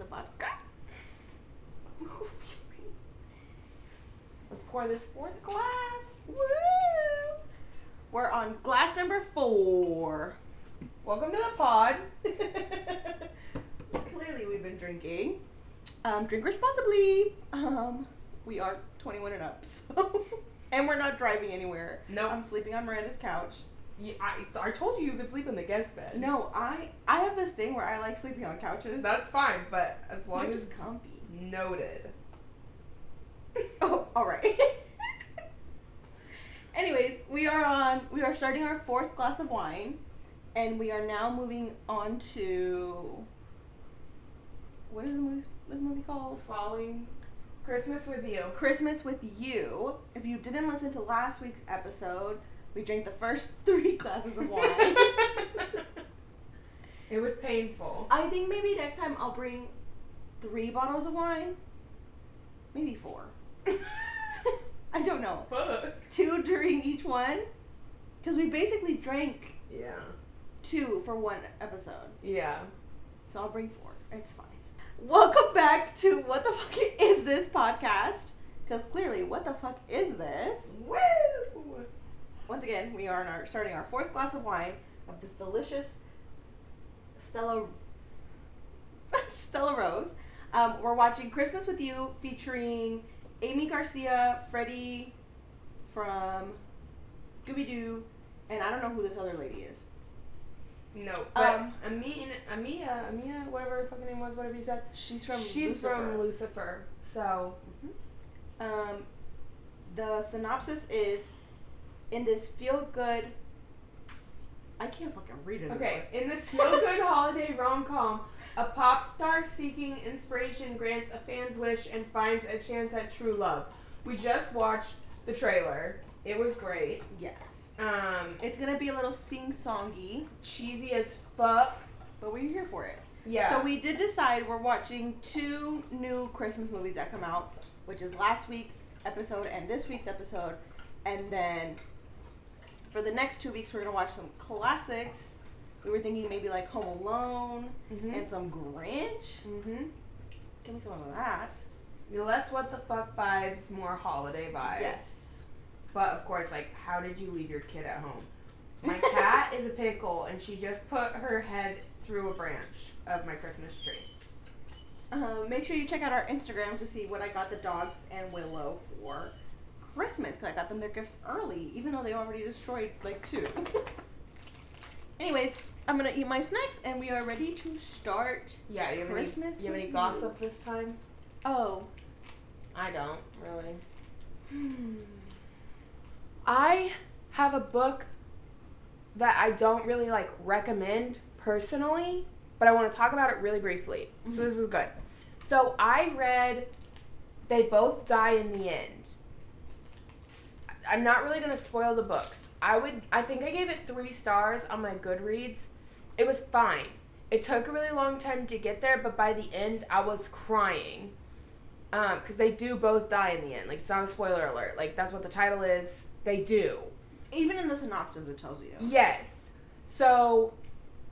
of vodka. Let's pour this fourth glass. Woo! We're on glass number four. Welcome to the pod. Clearly, we've been drinking. Um, drink responsibly. Um, we are 21 and up, so. and we're not driving anywhere. Nope. I'm sleeping on Miranda's couch. Yeah, I, I told you you could sleep in the guest bed. No, I I have this thing where I like sleeping on couches. That's fine, but as long as is comfy. noted. Oh, all right. Anyways, we are on. We are starting our fourth glass of wine, and we are now moving on to. What is the movie? This movie called? Falling. Christmas with you. Christmas with You. If you didn't listen to last week's episode, we drank the first three glasses of wine. it was painful. I think maybe next time I'll bring three bottles of wine. Maybe four. I don't know. Fuck. Two during each one. Because we basically drank Yeah. two for one episode. Yeah. So I'll bring four. It's fine. Welcome back to What the Fuck Is This podcast? Because clearly, what the fuck is this? Woo! Once again, we are our, starting our fourth glass of wine of this delicious Stella Stella Rose. Um, we're watching Christmas with You featuring Aimee Garcia, Freddie from Scooby Doo, and I don't know who this other lady is. No, but Um, Amina, Amia, Amina, whatever her fucking name was, whatever you said. She's from She's Lucifer. from Lucifer. So Um, the synopsis is in this feel good. I can't fucking read it. Okay, in this feel good holiday rom com, a pop star seeking inspiration grants a fan's wish and finds a chance at true love. We just watched the trailer. It was great. Yes. Um, It's gonna be a little sing songy, cheesy as fuck. but we're here for it. Yeah. So we did decide we're watching two new Christmas movies that come out, which is last week's episode and this week's episode, and then for the next two weeks we're gonna watch some classics. We were thinking maybe like Home Alone Mhm. and some Grinch. Mhm. Give me some of that. Less what the fuck vibes, more holiday vibes. Yes. But of course, like, how did you leave your kid at home? My cat is a pickle, and she just put her head through a branch of my Christmas tree. Uh, make sure you check out our Instagram to see what I got the dogs and Willow for Christmas because I got them their gifts early, even though they already destroyed like two. Anyways, I'm gonna eat my snacks and we are ready to start. Yeah, you have Christmas any, you have any gossip this time? Oh, I don't really. hmm. I have a book that I don't really like recommend personally, but I want to talk about it really briefly. So this is good. So I read They Both Die in the End. I'm not really going to spoil the books. I would I think I gave it 3 stars on my Goodreads. It was fine. It took a really long time to get there, but by the end I was crying. Um, because they do both die in the end. Like it's not a spoiler alert. Like that's what the title is. They do. even in the synopsis it tells you. Yes. So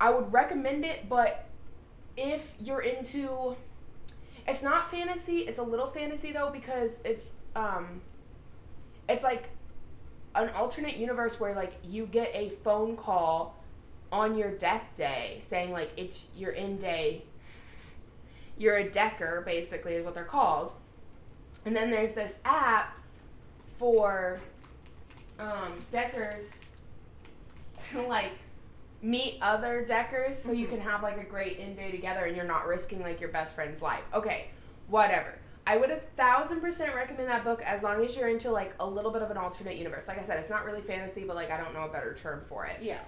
I would recommend it, but if you're into it's not fantasy, it's a little fantasy though because it's um it's like an alternate universe where like you get a phone call on your death day saying like it's your in day you're a decker basically is what they're called. And then there's this app for um, deckers to like meet other deckers so you Mhm. can have like a great in day together and you're not risking like your best friend's life. Okay whatever i would a thousand percent recommend that book as long as you're into like a little bit of an alternate universe like i said it's not really fantasy but like i don't know a better term for it Yeah.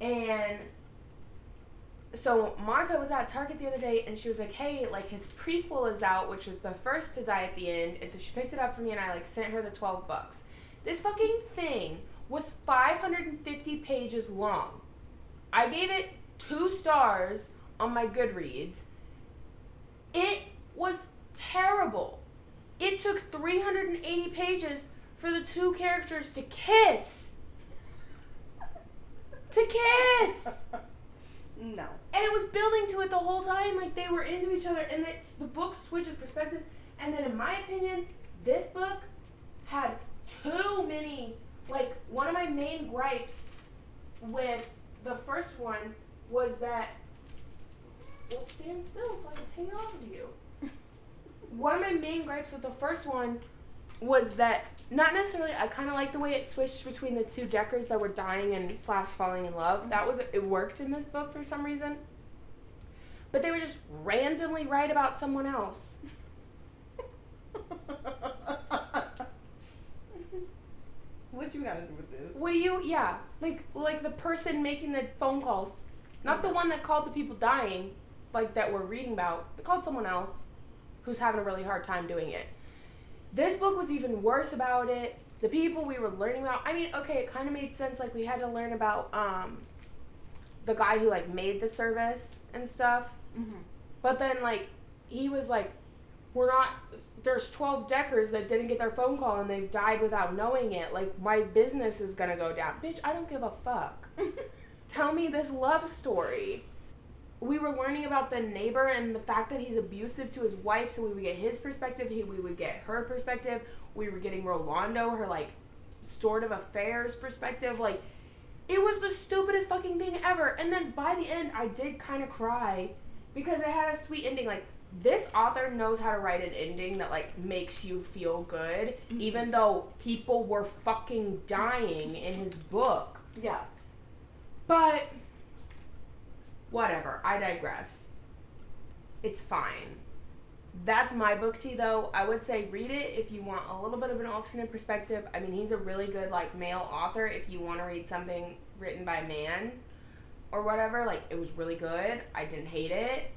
and so Monica was at Target the other day and she was like, Hey, like his prequel is out, which is the first to die at the end. And so she picked it up for me and I like sent her the 12 bucks. This fucking thing was 550 pages long. I gave it two stars on my Goodreads. It was terrible. It took 380 pages for the two characters to kiss. To kiss! No. and it was building to it the whole time. Like they were into each other, and it's, the book switches perspective. And then, in my opinion, this book had too many. Like one of my main gripes with the first one was that. Well, stand still so I can take it off of you. One of my main gripes with the first one was that not necessarily. I kind of like the way it switched between the two Deckers that were dying and slash falling in love. That was it worked in this book for some reason. But they were just randomly right about someone else. what you gotta do with this? What do you? Yeah, like like the person making the phone calls, not the one that called the people dying, like that we're reading about. They called someone else, who's having a really hard time doing it. This book was even worse about it. The people we were learning about. I mean, okay, it kind of made sense. Like we had to learn about um, the guy who like made the service and stuff. Mm-hmm. But then like he was like, we're not. There's 12 Deckers that didn't get their phone call and they've died without knowing it. Like my business is gonna go down. Bitch, I don't give a fuck. Tell me this love story. We were learning about the neighbor and the fact that he's abusive to his wife, so we would get his perspective. He, we would get her perspective. We were getting Rolando, her like sort of affairs perspective. Like it was the stupidest fucking thing ever. And then by the end, I did kind of cry because it had a sweet ending. Like this author knows how to write an ending that like makes you feel good, mm-hmm. even though people were fucking dying in his book. Yeah. But whatever. I digress. It's fine. That's my book tea though. I would say read it if you want a little bit of an alternate perspective. I mean, he's a really good like male author if you want to read something written by a man or whatever. Like it was really good. I didn't hate it,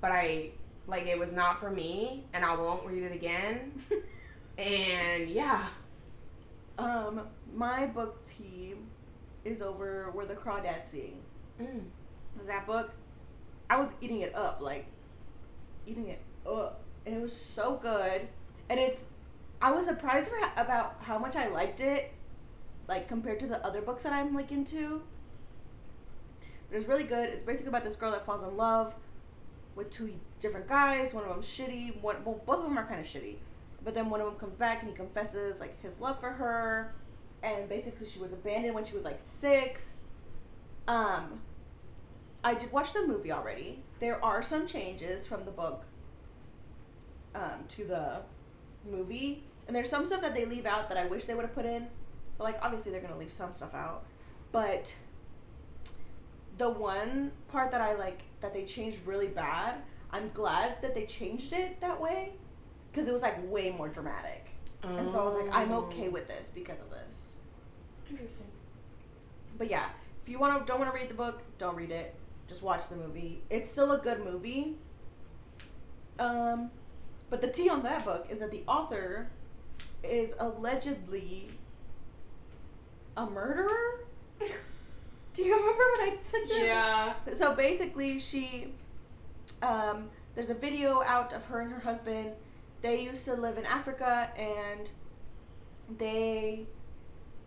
but I like it was not for me and I won't read it again. and yeah. Um, my book team is over where the crawdads sing. Mm. Was that book? I was eating it up, like eating it up, and it was so good. And it's, I was surprised about how much I liked it, like compared to the other books that I'm like into. But it's really good. It's basically about this girl that falls in love with two different guys. One of them shitty. One, well, both of them are kind of shitty. But then one of them comes back and he confesses like his love for her, and basically she was abandoned when she was like six. Um, I did watch the movie already. There are some changes from the book um, to the movie, and there's some stuff that they leave out that I wish they would have put in. But like obviously they're gonna leave some stuff out, but the one part that I like that they changed really bad, I'm glad that they changed it that way because it was like way more dramatic. And so I was like, I'm okay with this because of this. Interesting. But yeah, if you want to don't want to read the book, don't read it. Just watch the movie. It's still a good movie. Um, but the tea on that book is that the author is allegedly a murderer. Do you remember when I said that? Yeah. So basically, she, um, there's a video out of her and her husband. They used to live in Africa, and they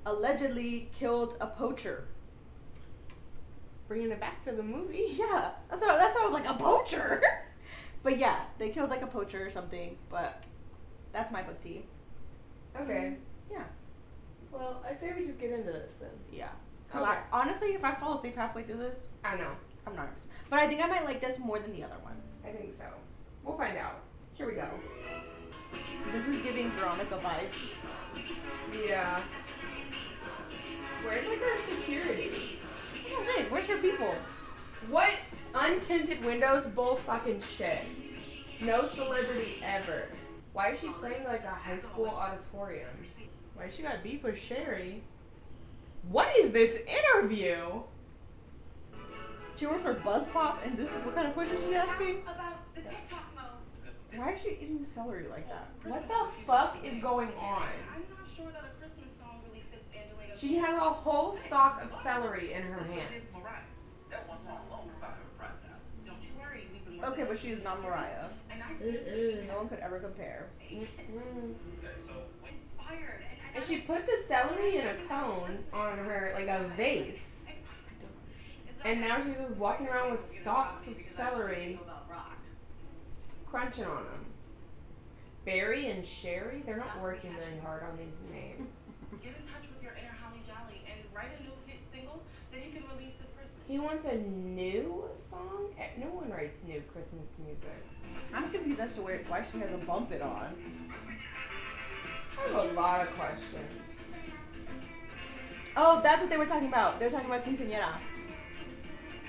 allegedly killed a poacher. Bringing it back to the movie. Yeah, that's what, that's what I was like a poacher. but yeah, they killed like a poacher or something. But that's my book tea. Okay. Yeah, Well, I say we just get into this then. yeah. 'Cause I, honestly, if I fall asleep halfway through this, I know. I'm not. But I think I might like this more than the other one. I think so. We'll find out. Here we go. This is giving Veronica vibes. Yeah. Where's like our security? Oh, hey, where's your people? What? Untinted windows, bull fucking shit. No celebrity ever. Why is she playing like a high school auditorium? Why she got beef with Sherry? What is this interview? She works for Buzz Pop, and this is what kind of question she's asking? About the TikTok mode. Why is she eating celery like that? What the fuck is going on? I'm not sure that a Christmas song really fits Angelina's. She has a whole stalk of celery in her hand. That one song alone could buy her a private house. Don't you worry, we've been Okay, but on she's it. not Mariah. And I think No one could ever compare. Mm-hmm. Okay, so. And, And she put the celery in a cone on her, like a vase. And now she's just walking around with stalks of celery, crunching on them. Barry and Sherry, they're not working very hard on these names. Get in touch with your inner Holly Jolly and write a new hit single that he can release this Christmas. He wants a new song? Eh, No one writes new Christmas music. I'm confused as to where, why she has a bump it on. I have a lot of questions. Oh, that's what they were talking about. They were talking about quinceañera.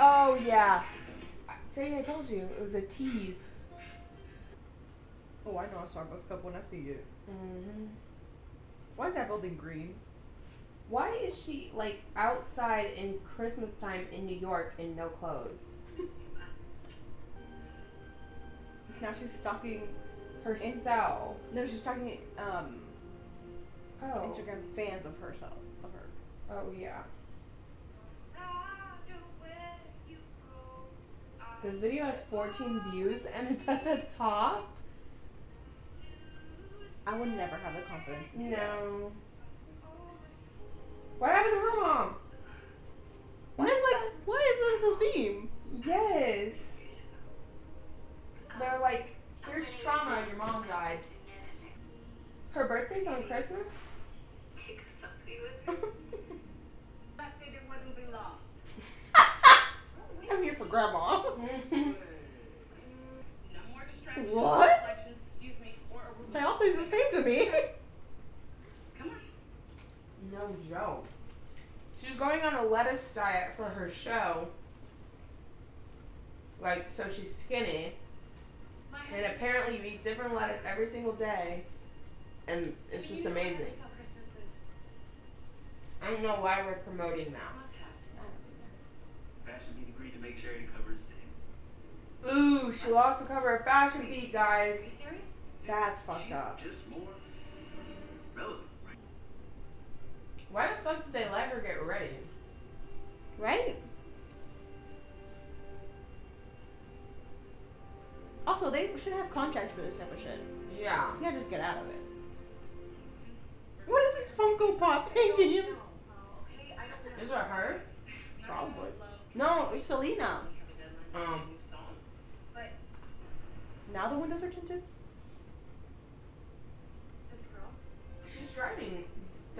Oh, yeah. See, I told you, it was a tease. Oh, I know a Starbucks cup when I see it. hmm Why is that building green? Why is she, like, outside in Christmas time in New York in no clothes? Now she's stalking. Herself. No, she's stalking um, Oh. Instagram fans of herself. Of her. Oh, yeah. This video has 14 views and it's at the top? I would never have the confidence to do that. What happened to her mom? Netflix, why is this a theme? Yes. They're like, here's trauma, your mom died. Her birthday's on Christmas? Take selfie with me. That it wouldn't be lost. I'm here for grandma. No more. What? Excuse me, or a room. They all taste the same to me. Come on. no joke. She's going on a lettuce diet for her show. Like, so she's skinny. My And apparently you eat different lettuce every single day. And it's just know, I haven't amazing. felt Christmas since I don't know why we're promoting that. Fashion Beat agreed to make charity cover his thing. Ooh, she lost the cover of Fashion Beat, Are guys. you serious? That's fucked She's up. just more relevant, right? Why the fuck did they let her get ready? Right? Also, they should have contracts for this type of shit. Yeah. You gotta just get out of it. What is this Funko Pop hanging? No. Okay. I don't know. Is it her? Probably. No, it's Selena. We have a deadline for Um. this new song. But Now the windows are tinted? this girl. She's driving.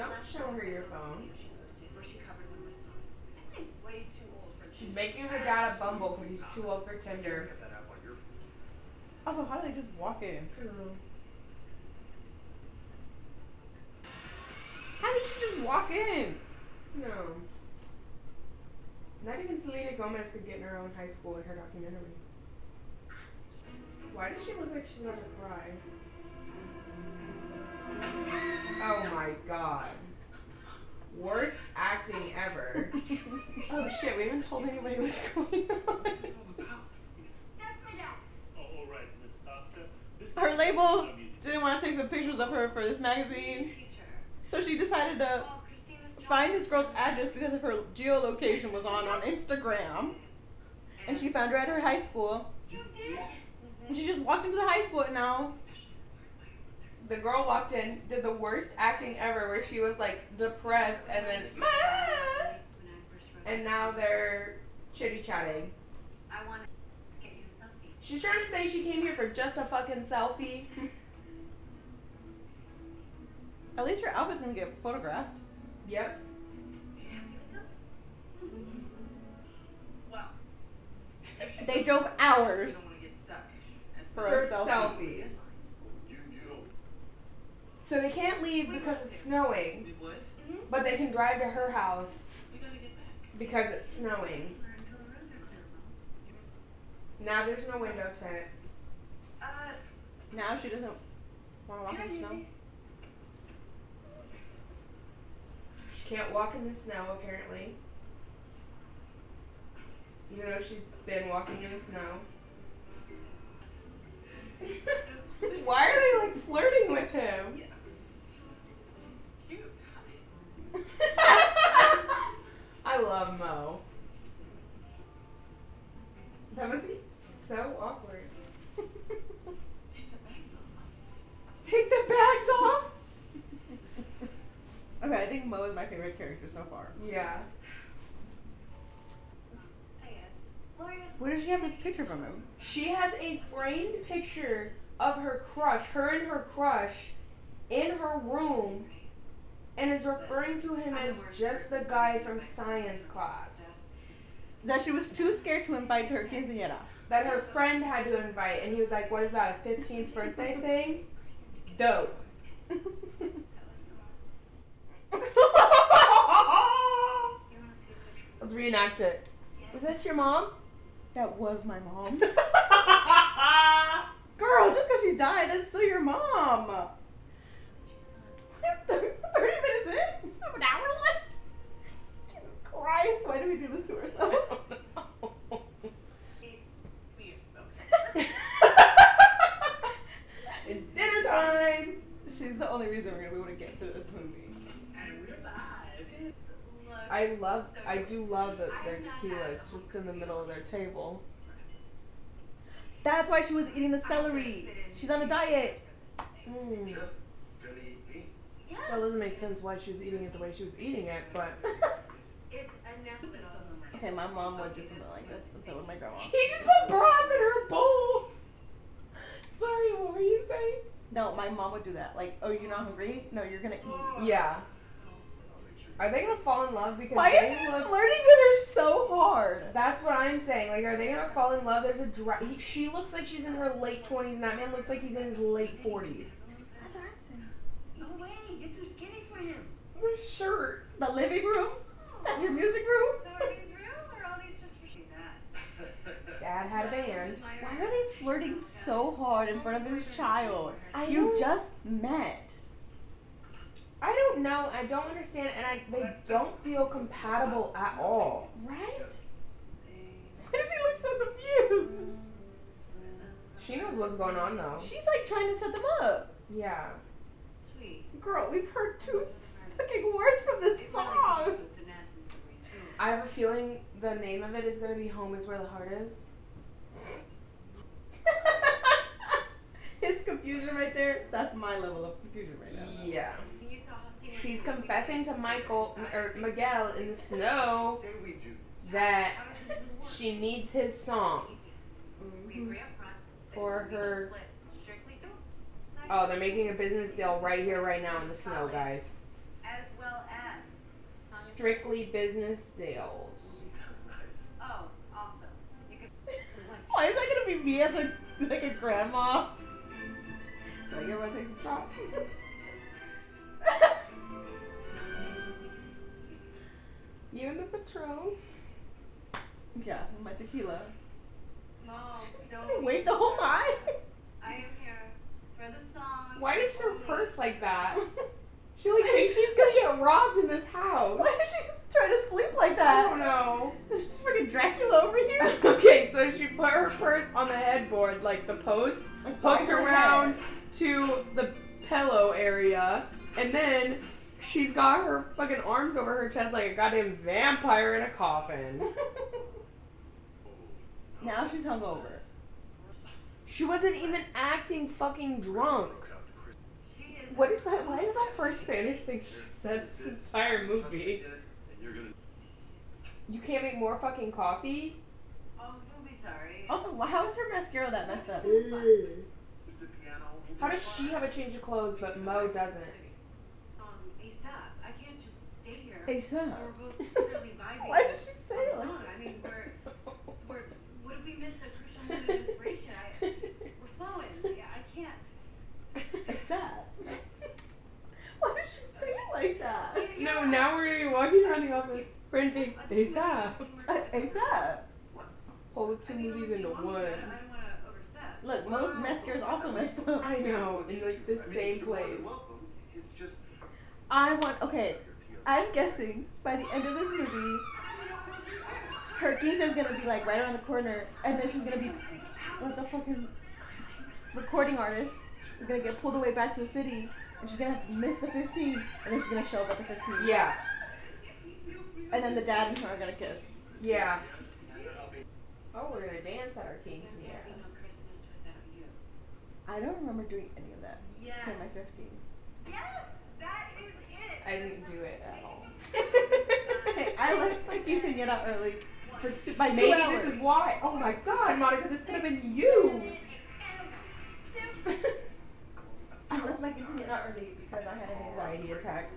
Don't show her your phone. She posted where she covered one of my songs. Way too old for She's making her dad a bumble because he's too old for Tinder. Get that out on your Also, how do they just walk in? How did she just walk in? No. Not even Selena Gomez could get in her own high school in her documentary. Why does she look like she's about to cry? Oh my god. Worst acting ever. oh shit, we haven't told anybody what's going on. That's my dad. Oh, all right, Miss Costa. This Her label didn't want to take some pictures of her for this magazine, so she decided to Oh, find this girl's address because of her geolocation was on on Instagram. And she found her at her high school. You did? And she just walked into the high school now. The girl walked in, did the worst acting ever, where she was like depressed and then, "Ma!" and now they're chitty chatting. I want to get you a selfie. She's trying to say she came here for just a fucking selfie. At least your outfit's gonna get photographed. Yep. Well, They drove hours you don't want to get stuck. As for For a selfie. selfies. You, you don't. So they can't leave because it's snowing, We would. but they can drive to her house We gotta get back. because it's snowing. Until the roads are clear. Now there's no window tint. Uh, Now she doesn't want to walk in the snow. these? She can't walk in the snow apparently. Even though she's been walking in the snow. Why are they like flirting with him? I love Mo. That must be so awkward. Take the bags off. Take the bags off? Okay, I think Mo is my favorite character so far. Yeah. Where does she have this picture from him? She has a framed picture of her crush, her and her crush, in her room, and is referring to him as just the guy from science class. That she was too scared to invite to her quinceañera. That her friend had to invite, and he was like, What is that, a 15th birthday thing? Dope. Let's reenact it. Was this your mom? that was my mom. Girl, just because she died, that's still your mom. Christ, why do we do this to ourselves? We- okay. it's dinner time! She's the only reason we're gonna be able to get through this movie. And we're live. This looks I love, so I do love that their tequila is just in the middle of their table. That's why she was eating the celery. She's on a diet. Mm. Just gonna eat beans. Still doesn't make sense why she was eating it the way she was eating it, but. It's a nestle. okay, my mom would do something like this, and so would my grandma. He just put broth in her bowl! Sorry, what were you saying? No, my mom would do that. Like, oh, you're not hungry? No, you're gonna eat. Yeah. I'll make sure. Are they gonna fall in love because Why they is he look- flirting with her so hard? That's what I'm saying. Like, are they gonna fall in love? There's a dra- he, She looks like she's in her late 20s, and that man looks like he's in his late 40s. That's what I'm saying. No way, you're too skinny for him. The shirt. The living room? That's your music room? So are these real or are these just for that? Dad had a band. Why are they flirting so hard in front of his child? I You don't- just met. I don't know. I don't understand, and I they don't feel compatible at all. Right? Why does he look so confused? Mm, she knows what's going on though. She's like trying to set them up. Yeah. Sweet. Girl, we've heard two fucking words from this song. goes with finesse and savory, too. I have a feeling the name of it is gonna be "Home Is Where the Heart Is." His confusion right there, that's my level of confusion right now. Yeah. You saw how seamless She's confessing to Michael or er, Miguel in the snow Say we do. that How does it even work? she needs his song. We agree up front. that For her- Oh, they're making a business deal right here, right now in the snow, guys. As well as. Strictly business deals. Oh, also, you could. Why is that gonna be me as a like a grandma? Like everyone takes a shot. You and the Patron. yeah, my tequila. No, don't. wait the whole time. I am here for the song. Why is her purse like that? She like thinks she's gonna get robbed in this house. Why is she trying to sleep like that? I don't know. Is she fucking Dracula over here? okay, so she put her purse on the headboard, like the post, Like, hooked around head. to the pillow area, and then she's got her fucking arms over her chest like a goddamn vampire in a coffin. now she's hungover. She wasn't even acting fucking drunk. Broke out the Christmas She is. What is that? Why is that first Spanish thing she said this entire movie? You're gonna. You can't make more fucking coffee? Oh, you'll be sorry. Also, how is her mascara that messed up? Is the piano? How does she have a change of clothes but Mo doesn't? Um, ASAP. I can't just stay here. ASAP. We're both clearly vibing. Why did with she say it like song. I mean, we're, we're. What if we miss a crucial moment of inspiration? I, we're flowing. Yeah, I can't. ASAP. Why did she say it like that? No, now we're gonna be walking around the office printing I just wanna- ASAP. ASAP. Pull the two I mean, movies obviously into you one. to, I don't want to overstep. Look, most mascara's also messed up. I know, in like the I mean, same you're more than place. welcome. It's just. I want. Okay, I'm guessing by the end of this movie, her is gonna be like right around the corner, and then she's gonna be what the fucking recording artist is gonna get pulled away back to the city, and she's gonna have to miss the 15, and then she's gonna show up at the 15. Yeah, And then the dad and her are gonna kiss. yeah. Oh, we're gonna dance at our There king's can't yeah. be no Christmas without you. I don't remember doing any of that Yes. for my 15. Yes, that is it. I didn't do it at all. hey, I left my quinceañera early. What? For two, by Maybe Maybe this is why. Oh my god, Monica, this could have been you. I left my quinceanera early because I had an anxiety attack.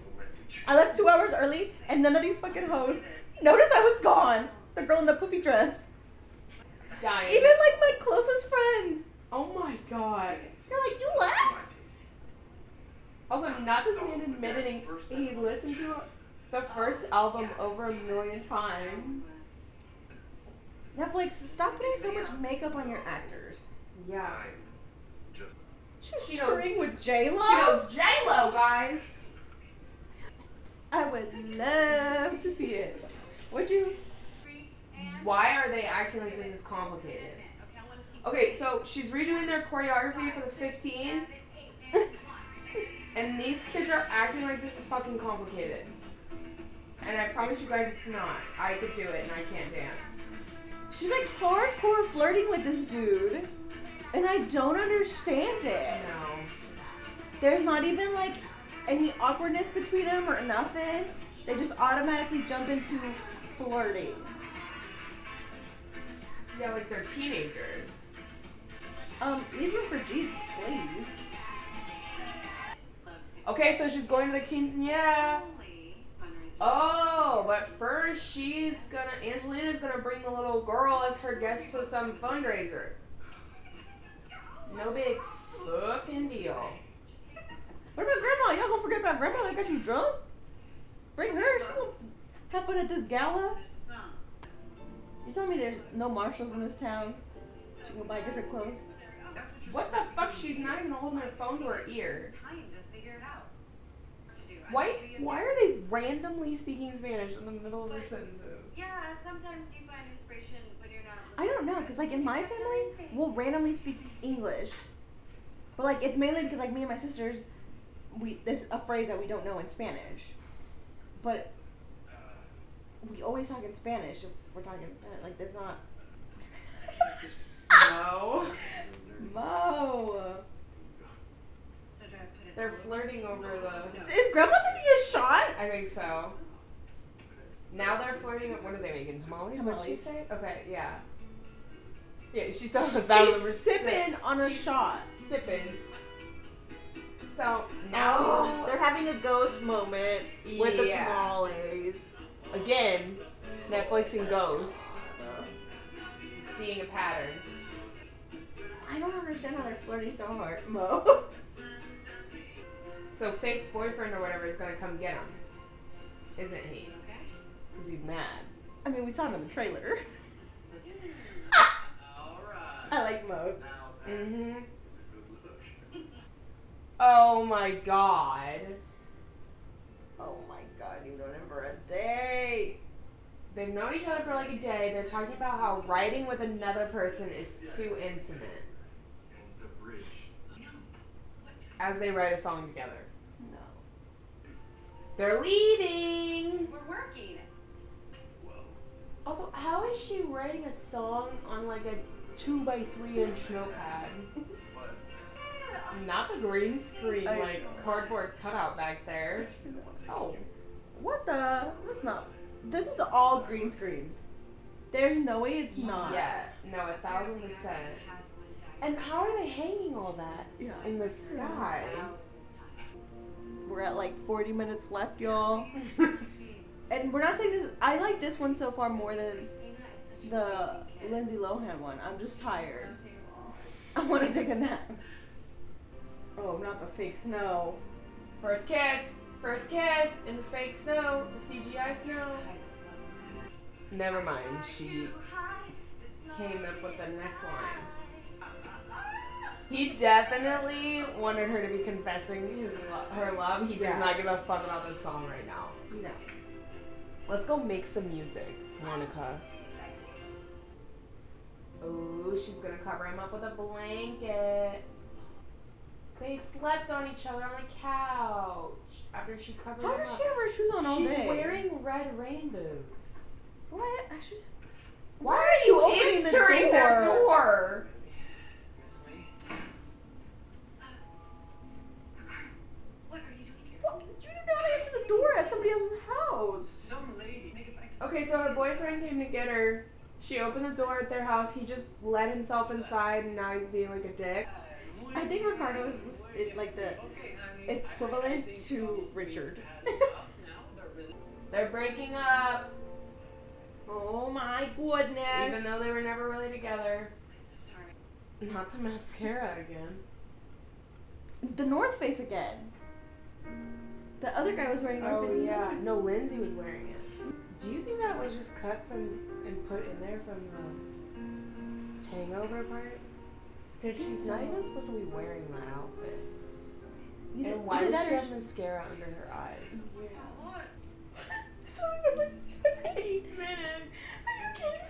I left two hours early, and none of these fucking hoes noticed I was gone. The girl in the poofy dress. Dying. Even like my closest friends. oh my god. They're like, you left? Also, not this man admitting he listened to the first album over a million times. Netflix, stop putting so much makeup on your actors. Yeah. Just She was She knows- touring with J Lo. She knows J Lo, guys. I would love to see it. Would you? Why are they acting like this is complicated? Okay, so she's redoing their choreography for the 15, and these kids are acting like this is fucking complicated. And I promise you guys it's not. I could do it and I can't dance. She's like hardcore flirting with this dude, and I don't understand it. No. There's not even like any awkwardness between them or nothing. They just automatically jump into flirting. Yeah, like they're teenagers. Um, leave room for Jesus, please. Okay, so she's going to the King's quinceanera. Oh, but first she's gonna Angelina's gonna bring the little girl as her guest to some fundraiser. No big fucking deal. What about grandma? Y'all gonna forget about grandma that got you drunk? Bring her. She gonna have fun at this gala. You tell me there's no marshals in this town. She can buy different clothes. what the fuck? She's not even holding her phone to her ear. Why? Why are they randomly speaking Spanish in the middle of their sentences? Yeah, sometimes you find inspiration. I don't know, cause like in my family, we'll randomly speak English, but like it's mainly because like me and my sisters, we there's a phrase that we don't know in Spanish, but we always talk in Spanish if we're talking Like there's not. No. Mo, So do I put it They're flirting over the. is Grandma taking a shot? I think so. Now they're flirting. What are they making? Tamales? What did she say? Okay, yeah. Yeah, she saw a thousand She's sipping on a She's shot. Sipping. So Oh, now they're having a ghost moment with the Yeah. tamales. again, Netflix and Ghosts seeing a pattern. I don't understand how they're flirting so hard, Mo. So fake boyfriend or whatever is gonna come get him, isn't he? Okay. Because he's mad. I mean, we saw him in the trailer. Alright. I like Mo. Now that Mm-hmm. a good look. Oh my god. Oh my god, you've known him for a day. They've known each other for like a day. They're talking about how writing with another person is too intimate And the bridge. as they write a song together. No. They're leaving. We're working. Also, how is she writing a song on like a two by three inch notepad? Not the green screen, like cardboard cutout back there. Oh, What the? That's not. This is all green screen. There's no way it's not. yeah, no, a thousand percent. And how are they hanging all that Yeah. in the sky? We're at like 40 minutes left, y'all. And we're not saying this. I like this one so far more than the Lindsay Lohan one. I'm just tired. I want to take a nap. Oh, not the fake snow. First kiss, first kiss in the fake snow, the CGI snow. Never mind, she came up with the next line. He definitely wanted her to be confessing his lo- her love. He does Yeah. not give a fuck about this song right now. No. Let's go make some music, Monica. Ooh, she's gonna cover him up with a blanket. They slept on each other on the couch after she covered him up. How him does up. she have her shoes on all She's day? wearing red rainbows. What? I should- Why are you opening the answering their door? door? What you doing here? What? You did not answer the door at somebody else's house. Some lady. Make it back to Okay, so her boyfriend came to get her She opened the door at their house. He just let himself inside, and now he's being like a dick. I think Ricardo is this, it, like the equivalent to Richard. They're breaking up, oh my goodness. even though they were never really together. So. Not the mascara again. the North Face again. The other guy was wearing North Oh Face. yeah, no, Lindsay was wearing it. Do you think that was just cut from and put in there from the hangover part? Because she's not even supposed to be wearing that outfit. Either, And why either would that she or have mascara under her eyes? What? It's only been like eight minutes. Are you kidding?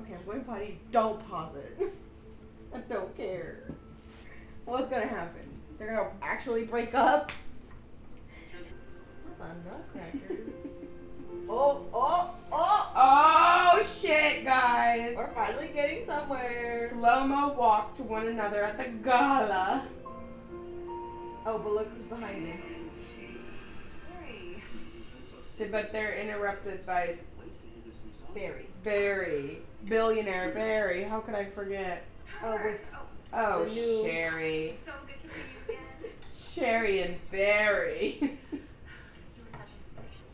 Okay, I'm going potty. Don't pause it. I don't care. What's gonna happen? They're gonna actually break up? What the nutcracker? Oh, oh, oh! oh shit, guys! We're finally getting somewhere. Slow mo walk to one another at the gala. Oh, but look who's behind me. But they're interrupted by Barry. Barry. Billionaire Barry. How could I forget? Oh, with Oh, Sherry. So good to see you again. Sherry and Barry. You were such an inspiration.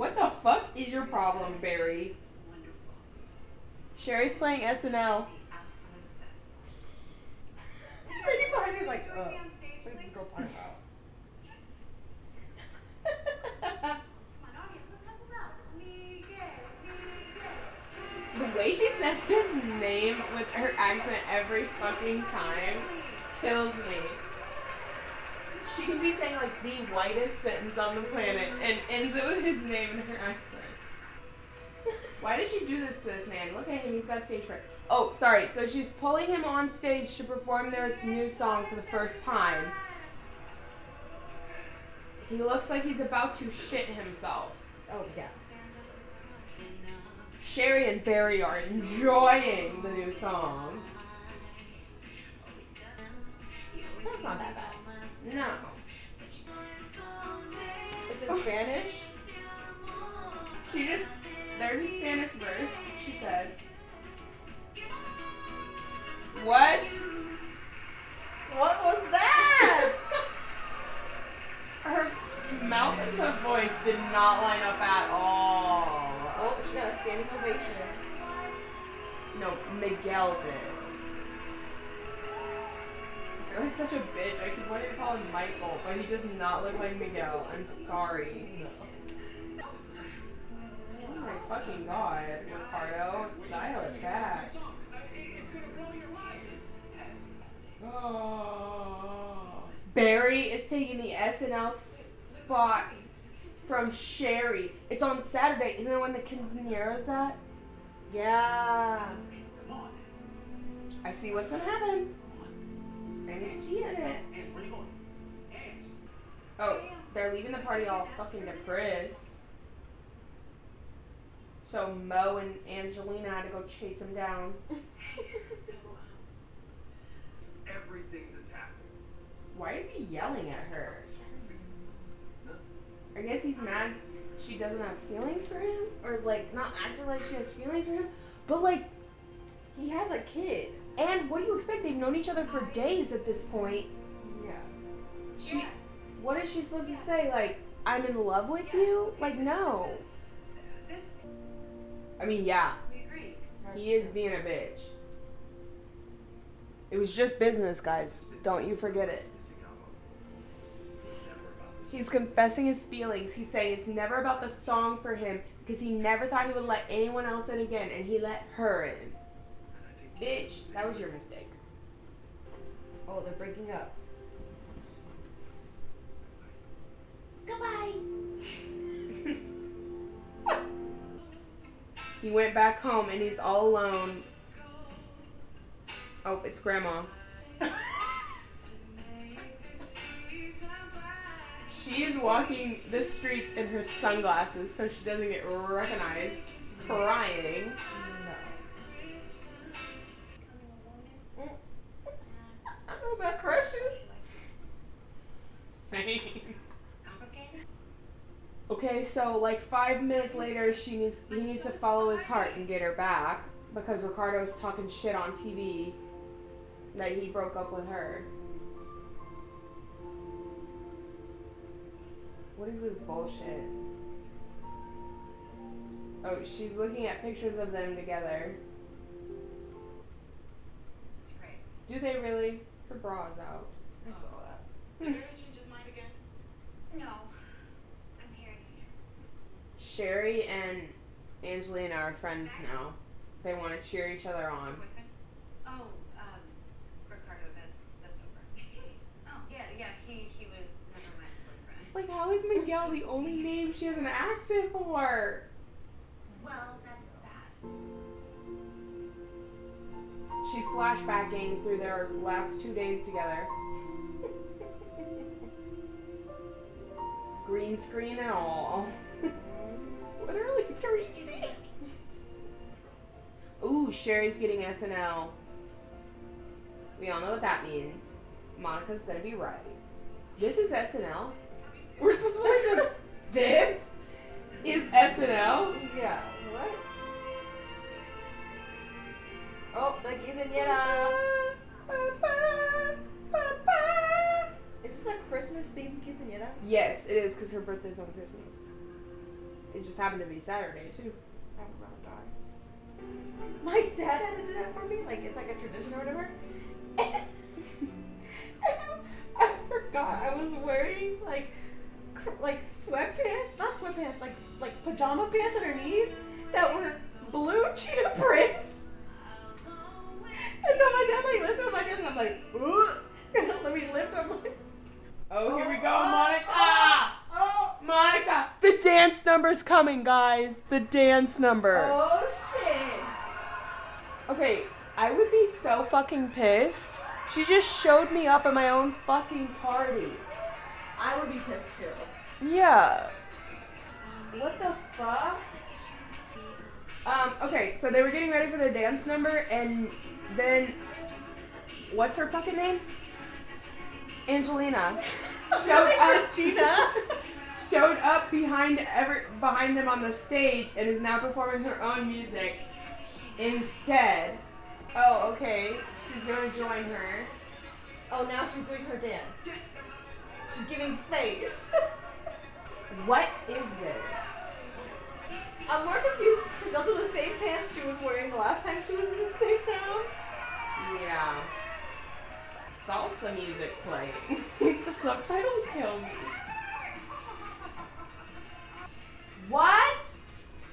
What the fuck is your problem, Barry? Sherry's playing SNL. Absolute lady behind me is like, Join uh, on stage, what's this girl talking about? On, audience, let's help him out. Miguel, Miguel. The way she says his name with her accent every fucking time kills me. She can be saying like the whitest sentence on the planet and ends it with his name and her accent. Why did she do this to this man? Look at him, he's got stage fright. Oh, sorry. So she's pulling him on stage to perform their new song for the first time. He looks like he's about to shit himself. Oh, yeah. Sherry and Barry are enjoying the new song. That's not that bad. No. Spanish. She just, there's a Spanish verse, she said. What? What was that? Her mouth and her voice did not line up at all. oh, she got a standing ovation. No, Miguel did. Feel like such a bitch. I keep wanting to call him Michael, but he does not look like Miguel. I'm sorry. Oh my fucking god, Ricardo. Dial it back. Barry is taking the SNL spot from Sherry. It's on Saturday. Isn't it when the quinceañera's at? Yeah. I see what's gonna happen. I'm. Oh, they're leaving the party all fucking depressed. So Mo and Angelina had to go chase him down. So, um, Everything that's happening. Why is he yelling at her? I guess he's mad she doesn't have feelings for him, or like not acting like she has feelings for him. But like, He has a kid. And what do you expect? They've known each other for days at this point. Yeah. She, yes. what is she supposed to say? Like, I'm in love with you? Like, no. This, I mean, yeah, we agreed. he is being a bitch. It was just business, guys. Don't you forget it. He's confessing his feelings. He's saying it's never about the song for him because he never thought he would let anyone else in again, and he let her in. Bitch, that was your mistake. Oh, they're breaking up. Goodbye. he went back home and he's all alone. Oh, it's grandma. she is walking the streets in her sunglasses so she doesn't get recognized, crying. About crushes. Same. Complicated? Okay, so like five minutes later, she needs he needs to follow his heart and get her back because Ricardo's talking shit on TV that he broke up with her. What is this bullshit? Oh, she's looking at pictures of them together. It's great. Do they really? Her bra is out. I saw that. Did Barry change his mind again? No. I'm here senior. Sherry and Angelina are friends now. They want to cheer each other on. Boyfriend? Oh, um, Ricardo, that's that's over. oh, yeah, yeah, he he was never my boyfriend. Like, how is Miguel the only name she has an accent for? Well, She's flashbacking through their last two days together. Green screen and all. Literally three scenes. Ooh, Sherry's getting SNL. We all know what that means. Monica's gonna be right. This is SNL. We're supposed to listen. this is SNL. Yeah. What? Oh, the quinceañera. Is this a Christmas themed quinceañera? Yes, it is because her birthday's on Christmas. It just happened to be Saturday too. I would rather die. My dad had to do that for me. Like it's like a tradition or whatever. I forgot I was wearing like cr- like sweatpants, not sweatpants, like like pajama pants underneath that were blue cheetah prints. I'm like, Ugh. let me lift up my. Oh, here we go, Oh, Monica! Oh, Monica! The dance number's coming, guys. The dance number. oh shit! Okay, I would be so fucking pissed. She just showed me up at my own fucking party. I would be pissed too. Yeah. What the fuck? Um, okay, so they were getting ready for their dance number, and then. What's her fucking name? Angelina. Showed up, Christina. showed up behind ever behind them on the stage and is now performing her own music instead. Oh, okay. She's gonna join her. Oh, now she's doing her dance. She's giving face. What is this? I'm more confused because those are the same pants she was wearing the last time she was in the same town. Yeah. Salsa music playing. the subtitles kill me. What?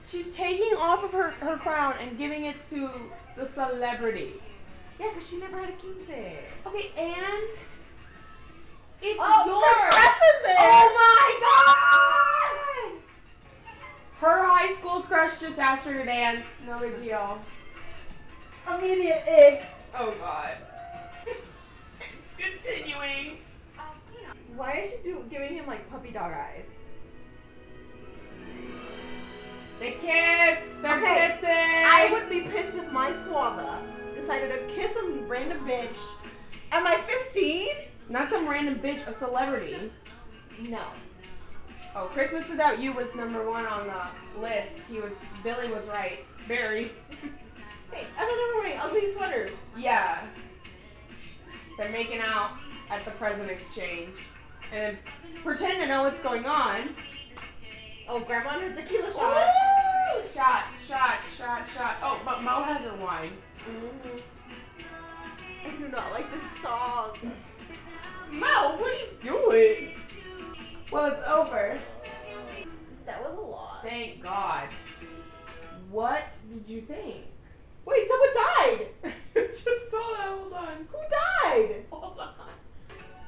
She's taking off of her, her crown and giving it to the celebrity. Yeah, because she never had a quince. Okay, and it's Oh, yours. the crush is there. Oh my god! Her high school crush just asked her to dance. No big deal. Immediate ick. Oh god. Continuing. Why is she do, giving him like puppy dog eyes? They kissed. They're Okay, kissing. I would be pissed if my father decided to kiss a random bitch. Am I 15? Not some random bitch, a celebrity. No. Oh, Christmas Without You was number one on the list. He was Billy was right. Barry. I thought they were wearing ugly sweaters. Yeah. They're making out at the present exchange. And pretend to know what's going on. Oh, grandma and her tequila shots. Woo! Shot, shot, shot, shot. Oh, but Mo has her wine. Mhm. I do not like this song. Mo, what are you doing? Well, it's over. That was a lot. Thank God. What did you think? Wait, someone died. Just saw that. Hold on. Who died? Hold on.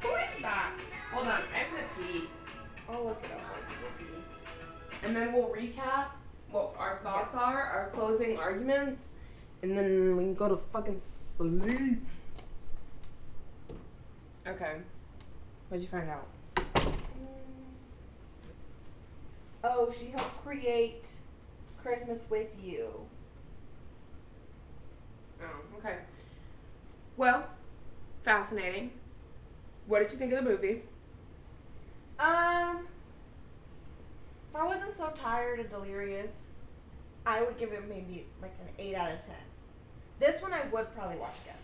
Who is that? Hold on. I have to pee. I'll look it up. And then we'll recap what our thoughts Yes. are, our closing arguments, and then we can go to fucking sleep. Okay. What'd you find out? Oh, she helped create Christmas with You. Oh, okay. Well, fascinating. What did you think of the movie? Um, if I wasn't so tired and delirious, I would give it maybe like an eight out of ten. This one I would probably watch again.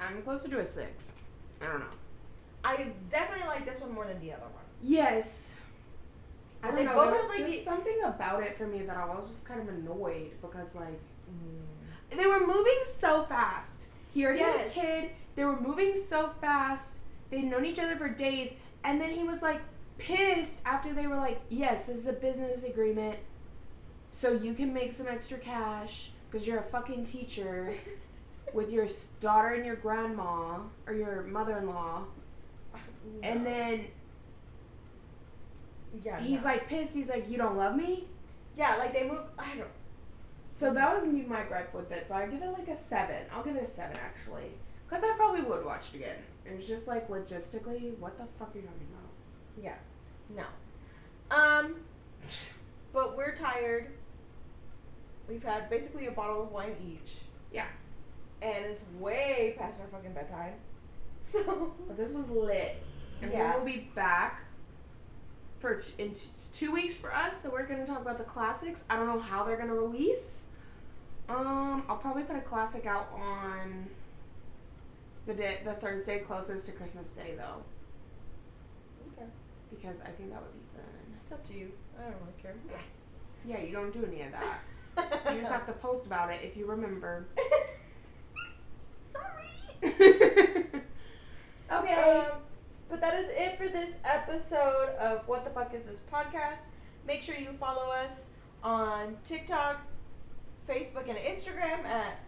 I'm closer to a six. I don't know. I definitely like this one more than the other one. Yes. I But don't know. both There have, was like, just the- something about it for me that I was just kind of annoyed because like Mm. they were moving so fast. He already Yes. had a kid. They were moving so fast. They'd known each other for days, and then he was like pissed after they were like, "Yes, this is a business agreement, so you can make some extra cash because you're a fucking teacher with your daughter and your grandma or your mother-in-law." And then yeah, he's no. like pissed. He's like, "You don't love me." yeah, like they move. I don't. So that was me my gripe with it. So I give it like a seven. I'll give it a seven actually, because I probably would watch it again. It was just like logistically, what the fuck are you talking about? Yeah, no. Um, but we're tired. We've had basically a bottle of wine each. Yeah. And it's way past our fucking bedtime. So But this was lit, and Yeah. we will be back for t- in t- two weeks for us. That we're gonna talk about the classics. I don't know how they're gonna release. Um, I'll probably put a classic out on the day, the Thursday closest to Christmas Day though, okay, because I think that would be fun. it's up to you. I don't really care. Yeah, you don't do any of that. You just have to post about it if you remember. Sorry. okay. Um, but that is it for this episode of What the Fuck Is This podcast. Make sure you follow us on TikTok, Facebook, and Instagram at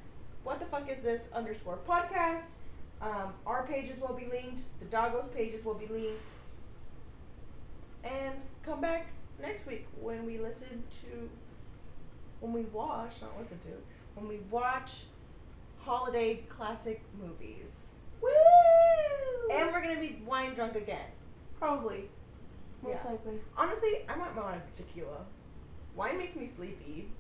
What the Fuck Is This underscore podcast. Um, our pages will be linked. The doggos pages will be linked. And come back next week when we listen to, when we watch, not listen to, when we watch holiday classic movies. Woo! And we're gonna be wine drunk again. probably, most Yeah. likely. Honestly, I might want tequila. Wine makes me sleepy.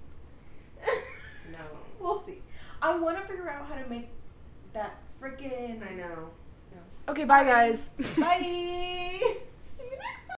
No. we'll see. I want to figure out how to make that freaking. I know. No. Okay, bye guys. Bye.